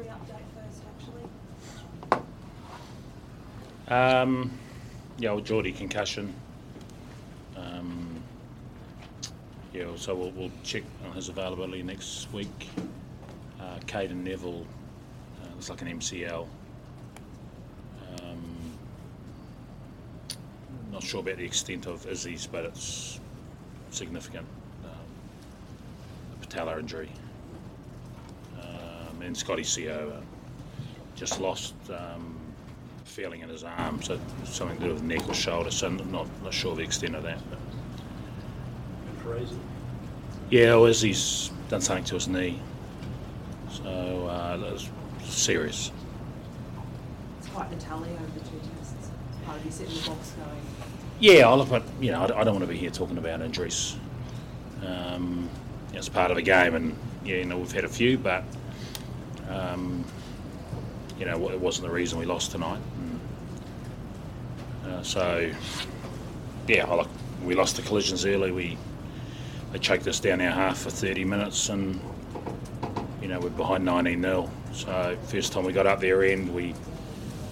injury update first, actually. Um, yeah, well, Geordie concussion. Um, yeah, so we'll, we'll check on his availability next week. Uh, Cadeyrn Neville, uh, looks like an MCL. Um, not sure about the extent of Izzy's, but it's significant. Um, a patellar injury. Um, and Scotty Co uh, just lost um, feeling in his arm, so something to do with neck or shoulder. So I'm not not sure the extent of that. But yeah, well, Izzy's done something to his knee, so uh, that's serious. It's quite the tally over the two tests. Part of you sit in the box going, Yeah, I look, but you know, I, I don't want to be here talking about injuries. Um, it's part of the game, and yeah, you know, we've had a few, but um, you know, it wasn't the reason we lost tonight. And, uh, so, yeah, we lost the collisions early. We they choked us down our half for 30 minutes, and you know, we're behind 19 0 So first time we got up their end, we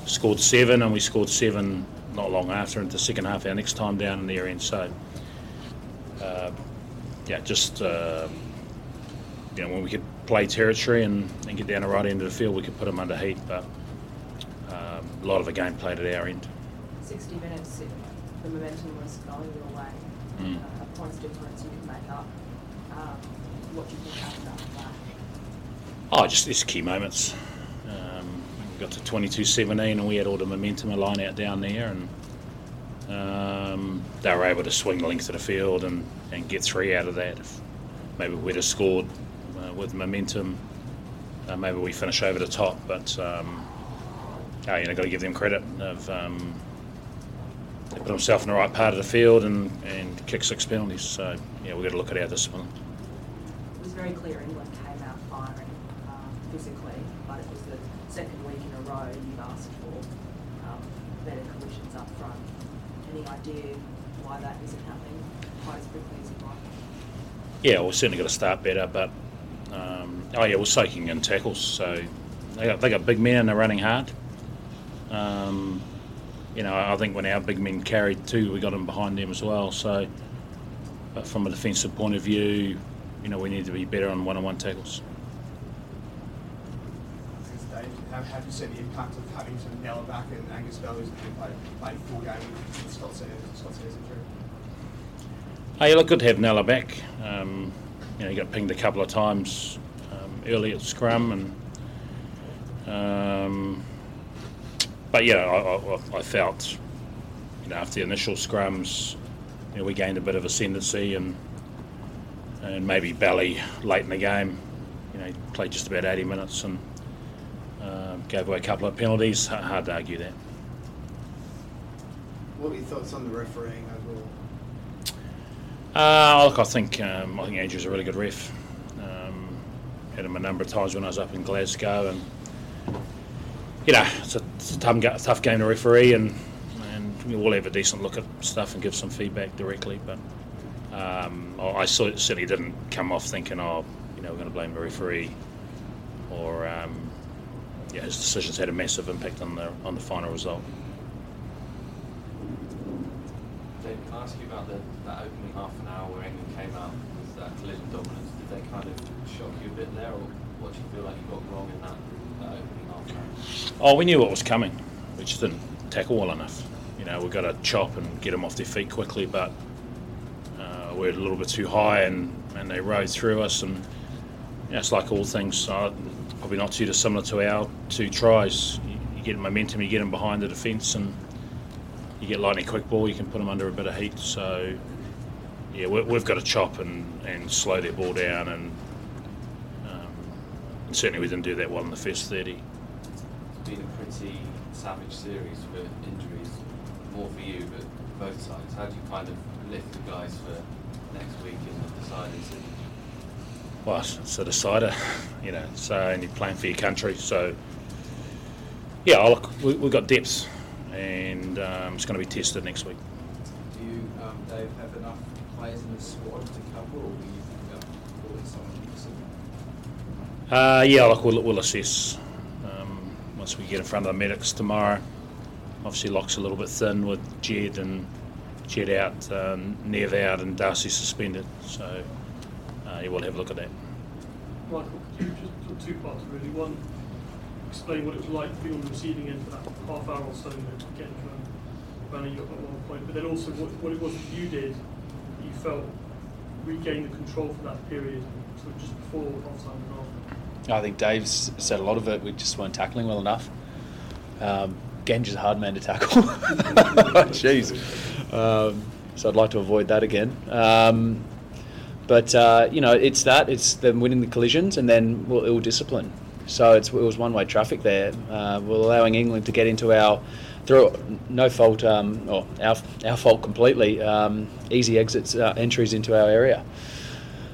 scored seven, and we scored seven not long after into the second half. Our next time down in their end, so uh, yeah, just uh, you know when we could play territory and, and get down the right end of the field, we could put them under heat. But um, a lot of the game played at our end. 60 minutes, the momentum was going your way. Mm. Uh, a points difference you could make up. Um, what do you think happened after that? Oh, just these key moments. Um, we got to 22-17 and we had all the momentum, a line out down there, and um, they were able to swing the length of the field and, and get three out of that. If maybe we'd have scored with momentum, uh, maybe we finish over the top. But um, oh, you know, got to give them credit. They've um, they put themselves in the right part of the field and, and kick six penalties. So yeah, we've got to look at our discipline. It was very clear England came out firing um, physically, but it was the second week in a row you've asked for um, better collisions up front. Any idea why that isn't happening quite as quickly as you'd like? Yeah, we've certainly got to start better, but um, oh yeah, we're soaking in tackles, so they got, they got big men and they're running hard. Um, you know, I think when our big men carried too, we got them behind them as well. So, but from a defensive point of view, you know, we need to be better on one-on-one tackles. Dave, have, have you seen the impact of having sort Nella back and Angus Bell who's played, played full game with Scott Sayers, Scott Sayers injury? Oh, yeah, look, good to have Nella back. Um, you know, he got pinged a couple of times um, early at scrum, and um, but yeah, I, I, I felt you know after the initial scrums, you know, we gained a bit of ascendancy, and and maybe Belly late in the game, you know, played just about 80 minutes and um, gave away a couple of penalties. Hard to argue that. What are your thoughts on the refereeing overall? Uh, look, I think um, I think Andrew's a really good ref. Um, had him a number of times when I was up in Glasgow, and you know it's a, it's a tough, tough game to referee, and and we all have a decent look at stuff and give some feedback directly. But um, I certainly didn't come off thinking, oh, you know, we're going to blame the referee, or um, yeah, his decisions had a massive impact on the on the final result. Dave, can I ask you about the, that opening half an hour where England came out with that collision dominance? Did they kind of shock you a bit there, or what do you feel like you got wrong in that, that opening half? Oh, we knew what was coming. We just didn't tackle well enough. You know, we've got to chop and get them off their feet quickly, but uh, we're a little bit too high and, and they rode through us. And you know, it's like all things, uh, probably not too dissimilar to our two tries. You, you get momentum, you get them behind the defence, and you get lightning quick ball, you can put them under a bit of heat. So, yeah, we, we've got to chop and, and slow their ball down. And, and certainly we didn't do that well in the first 30. It's been a pretty savage series for injuries, more for you, but both sides. How do you kind of lift the guys for next week in the deciding series? well, it's a decider, you know, so and you're playing for your country. So, yeah, oh, look, we, we've got depth, and um, it's going to be tested next week. Do you, um, Dave, have enough players in the squad to cover, or will you think about calling someone? Uh, yeah, look, we'll, we'll assess once we get in front of the medics tomorrow. Obviously, locks a little bit thin with Jed and Jed out, um, Nev out, and Darcy suspended. So uh, yeah, we'll have a look at that. Michael, could you just two parts really? One, explain what it was like to be on the receiving end for that half hour or so getting kind of you up at one point, but then also what, what it was that you did that you felt regained the control for that period, sort of just before half and after. I think Dave's said a lot of it. We just weren't tackling well enough. Um, Genge a hard man to tackle. Jeez. Um, so I'd like to avoid that again. Um, but uh, you know, it's that. It's them winning the collisions and then we'll ill discipline. So it was one-way traffic there. Uh, we're allowing England to get into our through no fault um, or our, our fault completely. Um, easy exits uh, entries into our area.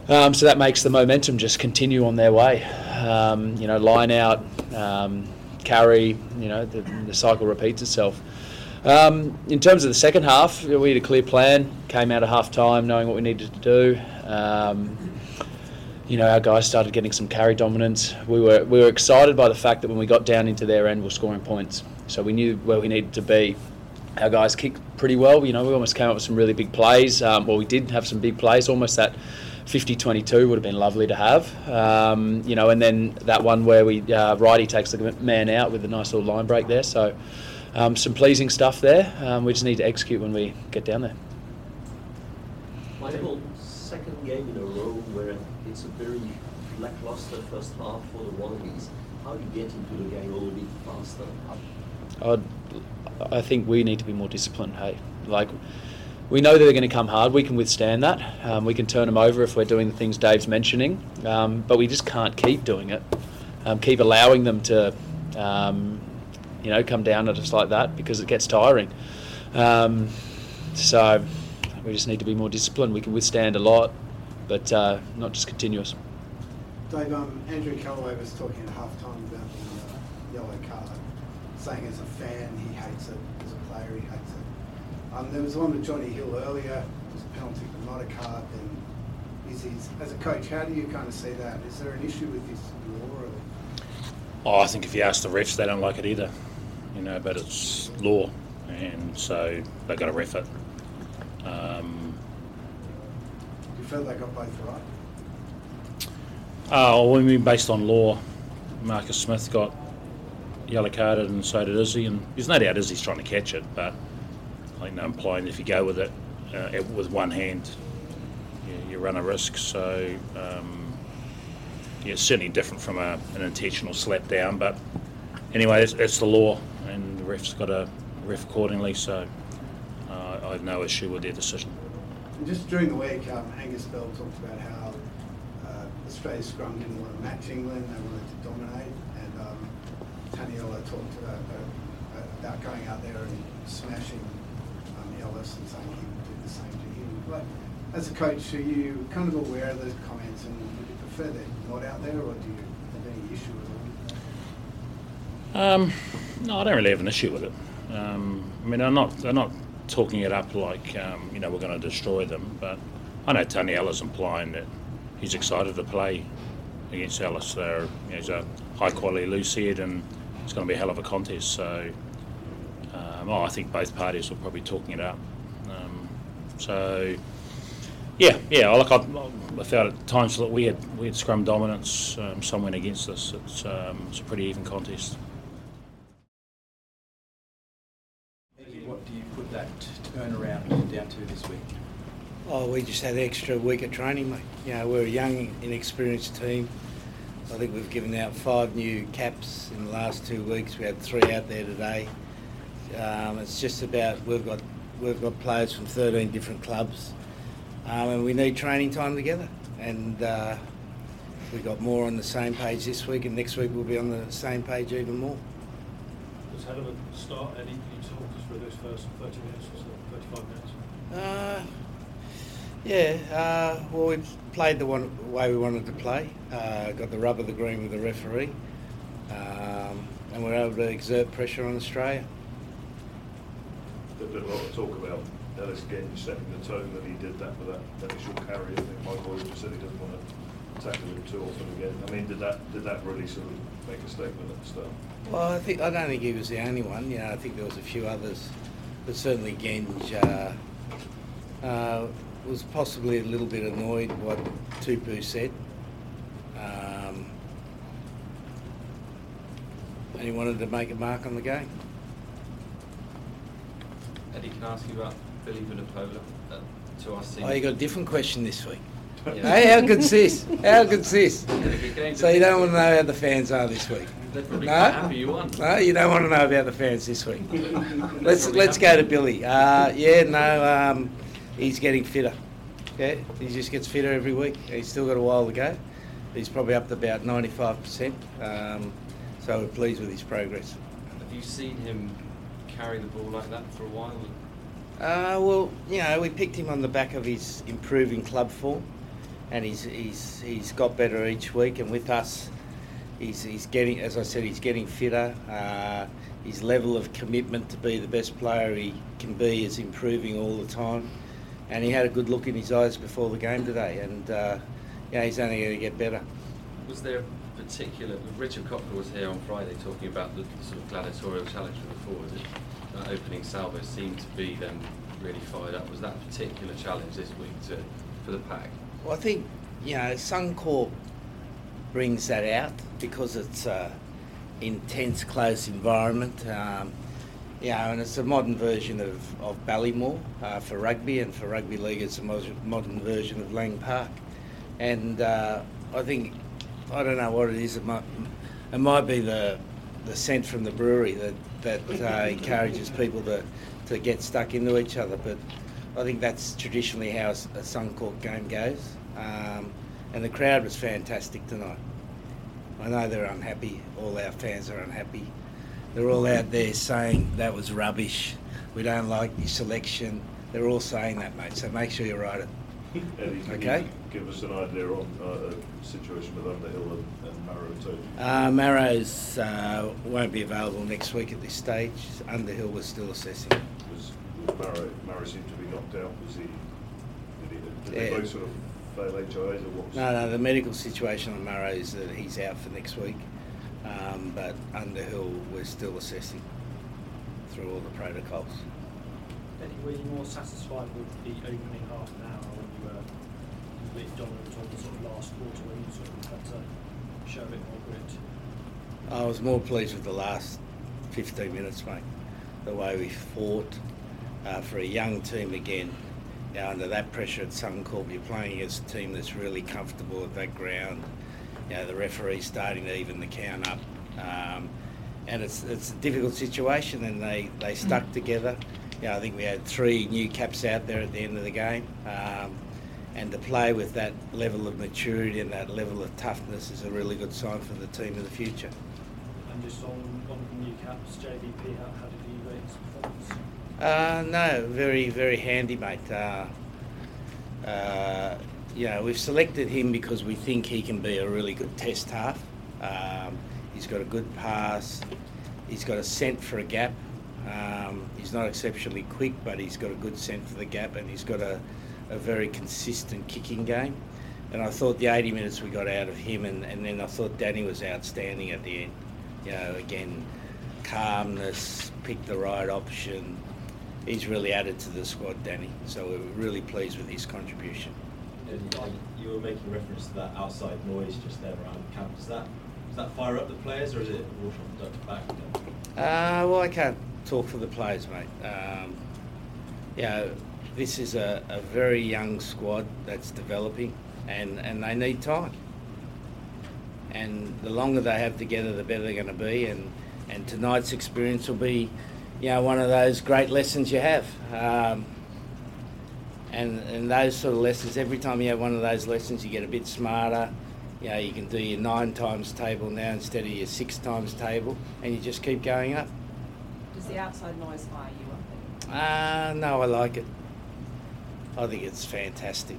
Um, so that makes the momentum just continue on their way. Um, you know, line out, um, carry. You know, the, the cycle repeats itself. Um, in terms of the second half, we had a clear plan. Came out of half time knowing what we needed to do. You know, our guys started getting some carry dominance. We were we were excited by the fact that when we got down into their end, we we're scoring points. So we knew where we needed to be. Our guys kicked pretty well. You know, we almost came up with some really big plays. Um, well, we did have some big plays. Almost that 50-22 would have been lovely to have. Um, you know, and then that one where we uh, righty takes the man out with a nice little line break there. So um, some pleasing stuff there. Um, we just need to execute when we get down there. Michael, second game in a row where it's a very lackluster first half for the Wallabies. How do you get into the game a little bit faster? I'd, I think we need to be more disciplined. Hey, like we know they're going to come hard. We can withstand that. Um, we can turn them over if we're doing the things Dave's mentioning, um, but we just can't keep doing it. Um, keep allowing them to, um, you know, come down at us like that because it gets tiring. Um, so we just need to be more disciplined. We can withstand a lot, but uh, not just continuous. Dave, um, Andrew Callaway was talking at halftime about the uh, yellow card, saying as a fan he hates it, as a player he hates it. Um, there was one with Jonny Hill earlier, it was a penalty but not a card. Then, is he, as a coach, how do you kind of see that? Is there an issue with this law? Or? Oh, I think if you ask the refs, they don't like it either. You know, but it's law, and so they've got to ref it. Um, Do you feel they got both right? Oh, I mean, based on law, Marcus Smith got yellow carded, and so did Izzy. And there's no doubt Izzy's trying to catch it, but I think they're implying if you go with it uh, with one hand, you, you run a risk. So um, yeah, it's certainly different from a, an intentional slap down. But anyway, it's, it's the law, and the ref's got to ref accordingly. So uh, I have no issue with their decision. And just during the week, um, Angus Bell talked about how uh, Australia's scrum didn't want to match England, they wanted to dominate. Talked about, uh, about going out there and smashing um, Ellis and saying he would do the same to him. But as a coach, are you kind of aware of those comments and would you prefer they're not out there or do you have any issue with them? Um, no, I don't really have an issue with it. Um, I mean, they're not not talking it up like um, you know we're going to destroy them, but I know Taniela's implying that he's excited to play against Ellis. They're, you know, he's a high quality loose head, and it's going to be a hell of a contest. So, um, oh, I think both parties were probably talking it up. Um, so, yeah, yeah. Look, I, I felt at times that we had we had scrum dominance. Um, some went against us. It's um, it's a pretty even contest. What do you put that turnaround down to this week? Oh, we just had extra week of training, mate. You know, we're a young, inexperienced team. I think we've given out five new caps in the last two weeks. We had three out there today. Um, it's just about we've got we've got players from 13 different clubs, um, and we need training time together. And uh, we got more on the same page this week, and next week we'll be on the same page even more. Was hell of a start, Eddie. Can you talk us through those first 30 minutes or so, 35 minutes? Uh, yeah, uh, well, we played the one way we wanted to play. Uh, got the rub of the green with the referee, um, and we are able to exert pressure on Australia. There's been a lot of talk about Ellis Genge setting the tone that he did that with that initial carry. I think Michael just said he doesn't want to tackle him too often again. I mean, did that did that really sort of make a statement at the start? Well, I think I don't think he was the only one. You know, I think there was a few others, but certainly Genge uh, uh, was possibly a little bit annoyed what Tupou said. Um, and he wanted to make a mark on the game. Eddie, can I ask you about Billy Vunipola? Uh, to us, Oh, you got a different question this week. Yeah. Hey, how good's this? How good's this? So you don't want to know how the fans are this week? No? happy you. No, you don't want to know about the fans this week. Let's let's happy. go to Billy. Uh, yeah, no, um, he's getting fitter. Yeah, he just gets fitter every week. He's still got a while to go. He's probably up to about ninety-five percent. Um, so we're pleased with his progress. Have you seen him carry the ball like that for a while? Uh, well, you know, we picked him on the back of his improving club form, and he's he's he's got better each week. And with us, he's he's getting, as I said, he's getting fitter. Uh, his level of commitment to be the best player he can be is improving all the time. And he had a good look in his eyes before the game today, and uh, yeah, he's only going to get better. Was there a particular? Richard Cockerill was here on Friday talking about the sort of gladiatorial challenge for the forwards. That opening salvo seemed to be them really fired up. Was that a particular challenge this week to, for the pack? Well, I think you know Suncorp brings that out because it's a intense, close environment. Um, know, and it's a modern version of, of Ballymore uh, for rugby, and for rugby league, it's a modern version of Lang Park. And uh, I think I don't know what it is. It might, it might be the the scent from the brewery that that uh, encourages people to to get stuck into each other. But I think that's traditionally how a Suncorp game goes. Um, and the crowd was fantastic tonight. I know they're unhappy. All our fans are unhappy. They're all out there saying that was rubbish. We don't like your selection. They're all saying that, mate. So make sure you write it. Eddie, Okay. give us an idea on uh, a situation with Underhill and, and Maro too? Uh, Maro's uh, won't be available next week at this stage. Underhill was still assessing. Was, was Maro, Maro seemed to be knocked out. Was he? Did, he, did they Yeah. both sort of fail HIAs or what? No, no, the medical situation on Murray is that he's out for next week. Um, but Underhill, we're still assessing through all the protocols. Eddie, were you more satisfied with the opening half an hour when you were a bit dominant on the sort of last quarter when you sort of had to show a bit more grit? I was more pleased with the last 15 minutes, mate. The way we fought uh, for a young team again. Now, under that pressure at Suncorp, you're playing against a team that's really comfortable at that ground. You know, the referee's starting to even the count up. Um, and it's, it's a difficult situation, and they, they stuck together. You know, I think we had three new caps out there at the end of the game. Um, and to play with that level of maturity and that level of toughness is a really good sign for the team of the future. And just on, on the new caps, JVP, how, how did he rate his performance? Uh, no, very, very handy, mate. Uh, uh, you know, we've selected him because we think he can be a really good test half. Um, he's got a good pass. He's got a scent for a gap. Um, he's not exceptionally quick, but he's got a good scent for the gap, and he's got a, a very consistent kicking game. And I thought the 80 minutes we got out of him, and, and then I thought Danny was outstanding at the end. You know, again, calmness, pick the right option. He's really added to the squad, Danny. So we're really pleased with his contribution. And, and you were making reference to that outside noise just there around camp. Does that does that fire up the players, or is it water off the back? Uh, well, I can't talk for the players, mate. Um, you know, this is a, a very young squad that's developing, and, and they need time. And the longer they have together, the better they're going to be. And, and tonight's experience will be, you know, one of those great lessons you have. Um, and, and those sort of lessons, every time you have one of those lessons, you get a bit smarter. You know, you can do your nine times table now instead of your six times table, and you just keep going up. Does the outside noise fire you up? Uh, no, I like it. I think it's fantastic.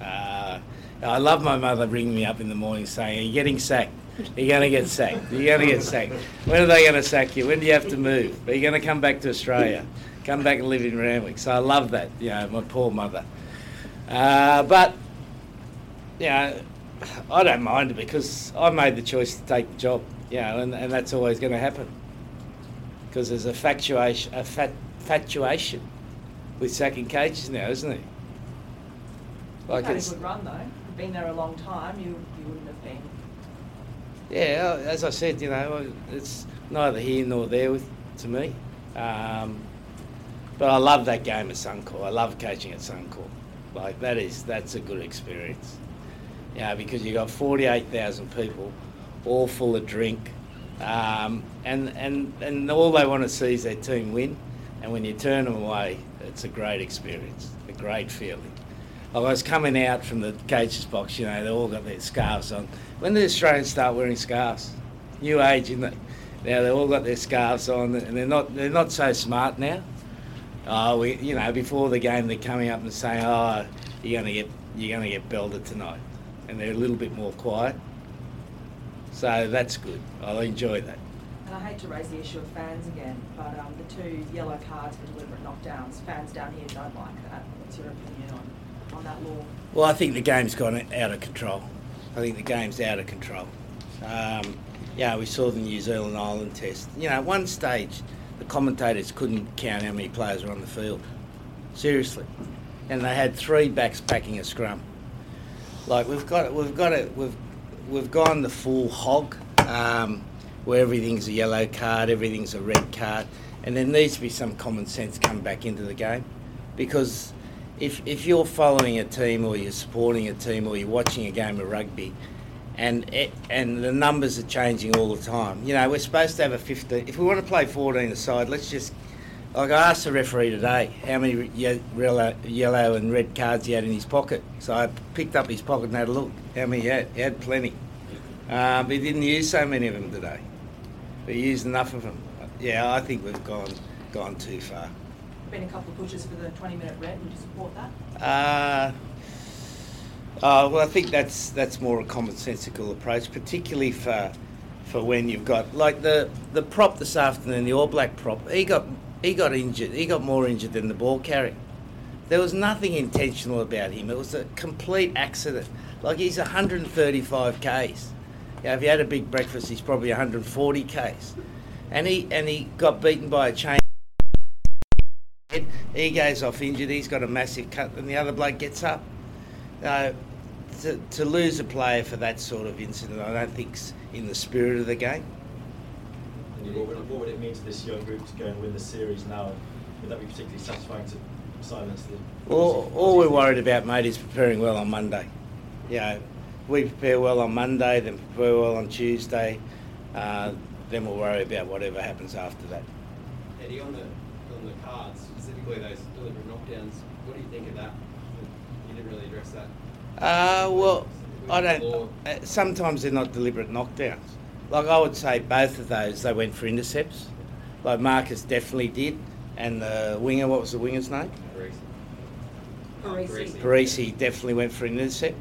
Uh, I love my mother ringing me up in the morning saying, Are you getting sacked? You're going to get sacked. You're going to get sacked. When are they going to sack you? When do you have to move? Are you going to come back to Australia? Come back and live in Randwick. So I love that, you know, my poor mother. Uh, but, you know, I don't mind it because I made the choice to take the job, you know, and, and that's always going to happen. Because there's a factuation, a fat, fatuation with sacking cages now, isn't there? You've had a good run though. You've been there a long time. You you wouldn't have been. Yeah, as I said, you know, it's neither here nor there with to me. Um, but I love that game at Suncorp. I love coaching at Suncorp. Like that is that's a good experience. Know, because you got forty eight thousand people, all full of drink, um, and and and all they want to see is their team win. And when you turn them away, it's a great experience, a great feeling. I was coming out from the cages box, you know, they all got their scarves on. When did Australians start wearing scarves? New age, isn't it? Now they've all got their scarves on, and they're not they're not so smart now. Oh, we, you know, before the game they're coming up and saying, "Oh, you're gonna get you're gonna get belted tonight," and they're a little bit more quiet. So that's good. I enjoy that. And I hate to raise the issue of fans again, but um, the two yellow cards for deliberate knockdowns, fans down here don't like that. What's your opinion on, on that law? Well, I think the game's gone out of control. I think the game's out of control. Um, yeah, we saw the New Zealand Island test. You know, at one stage, commentators couldn't count how many players were on the field. Seriously. And they had three backs packing a scrum. Like we've got, it, we've got it, we've, we've gone the full hog, um, where everything's a yellow card, everything's a red card, and there needs to be some common sense come back into the game, because if if you're following a team or you're supporting a team or you're watching a game of rugby, and it, and the numbers are changing all the time. You know, we're supposed to have a 15. If we want to play 14 aside, let's just. Like I asked the referee today how many ye- yellow, yellow and red cards he had in his pocket. So I picked up his pocket and had a look how many he had. He had plenty. Uh, but he didn't use so many of them today. But he used enough of them. Yeah, I think we've gone gone too far. Been a couple of pushes for the 20 minute red. Would you support that? Uh, uh, well, I think that's that's more a commonsensical approach, particularly for for when you've got like the the prop this afternoon, the All Black prop. He got he got injured. He got more injured than the ball carrier. There was nothing intentional about him. It was a complete accident. Like he's 135 k's. You if he had a big breakfast, he's probably 140 k's. And he and he got beaten by a chain. He goes off injured. He's got a massive cut, and the other bloke gets up. Uh, to, to lose a player for that sort of incident, I don't think's in the spirit of the game. And what would, it, what would it mean to this young group to go and win the series now? Would that be particularly satisfying to silence the? All, all we're worried about, mate, is preparing well on Monday. You know, we prepare well on Monday, then prepare well on Tuesday, uh, then we'll worry about whatever happens after that. Eddie, on the on the cards, specifically those deliberate knockdowns, what do you think of that? You didn't really address that. Uh, well, I don't. Uh, sometimes they're not deliberate knockdowns. Like I would say, both of those they went for intercepts. Like Marcus definitely did, and the winger, what was the winger's name? Perese. Perese definitely went for an intercept.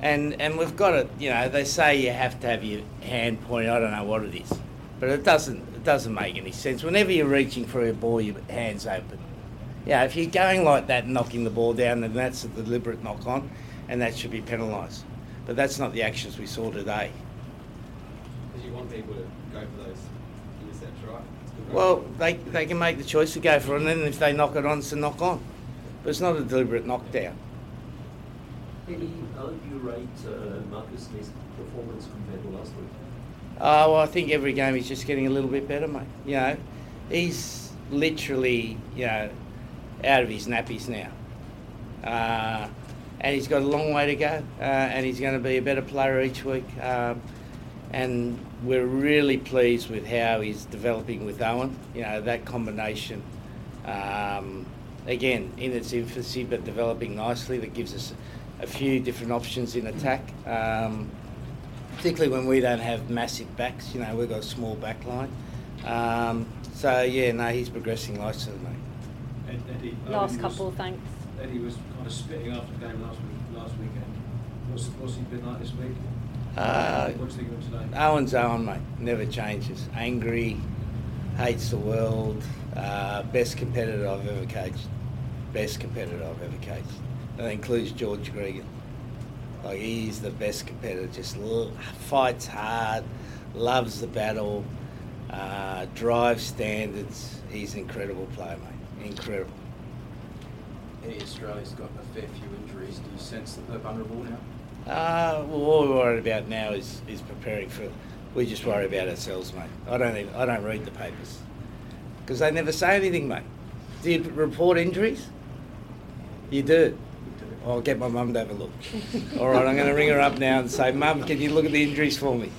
And and we've got it. You know, they say you have to have your hand pointed. I don't know what it is, but it doesn't. It doesn't make any sense. Whenever you're reaching for a ball, your hands open. Yeah, if you're going like that, knocking the ball down, then that's a deliberate knock on, and that should be penalised. But that's not the actions we saw today. Because you want people to go for those intercepts, right? Well, they, they can make the choice to go for it, and then if they knock it on, it's a knock on. But it's not a deliberate knockdown. Eddie, how do you rate uh, Marcus Smith's performance compared to last week? Uh, well, I think every game he's just getting a little bit better, mate. You know, he's literally, you know, out of his nappies now. Uh, and he's got a long way to go, uh, and he's going to be a better player each week. Um, and we're really pleased with how he's developing with Owen. You know, that combination, um, again, in its infancy, but developing nicely, that gives us a few different options in attack. Um, particularly when we don't have massive backs. You know, we've got a small back line. Um, so yeah, no, he's progressing nicely, mate. Ed, Eddie, Last couple, was, thanks. Eddie was kind of spitting after the game last week, last weekend. What's, what's he been like this week? Uh, what do you think of him today? Owen's Owen, mate. Never changes. Angry, hates the world. Uh, best competitor I've ever coached. Best competitor I've ever coached. That includes George Gregan. Like he's the best competitor. Just l- fights hard, loves the battle, uh, drives standards. He's an incredible player, mate. Incredible. Eddie Australia's got a fair few injuries. Do you sense that they're vulnerable now? Uh, well, all we're worried about now is, is preparing for. We just worry about ourselves, mate. I don't even, I don't read the papers because they never say anything, mate. Do you report injuries? You do. I'll get my mum to have a look. All right, I'm going to ring her up now and say, Mum, can you look at the injuries for me?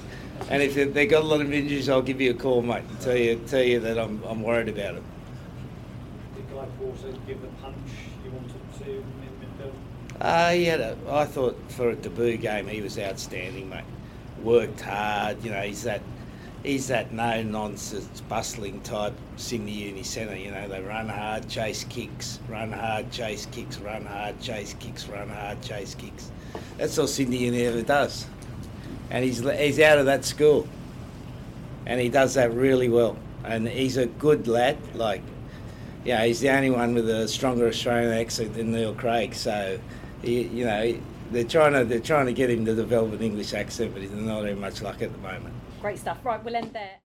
And if they- they got a lot of injuries, I'll give you a call, mate, and tell you tell you that I'm, I'm worried about it. Did Guy Porter give the punch you wanted to midfield? Uh, he had a, I thought for a debut game he was outstanding, mate. Worked hard, you know. He's that, he's that no nonsense, bustling type Sydney Uni centre. You know, they run hard, chase kicks, run hard, chase kicks, run hard, chase kicks, run hard, chase kicks. That's all Sydney Uni ever does, and he's he's out of that school, and he does that really well. And he's a good lad, like yeah, he's the only one with a stronger Australian accent than Neil Craig. So, he, you know, they're trying to they're trying to get him to develop an English accent, but he's not having much luck at the moment. Great stuff. Right, we'll end there.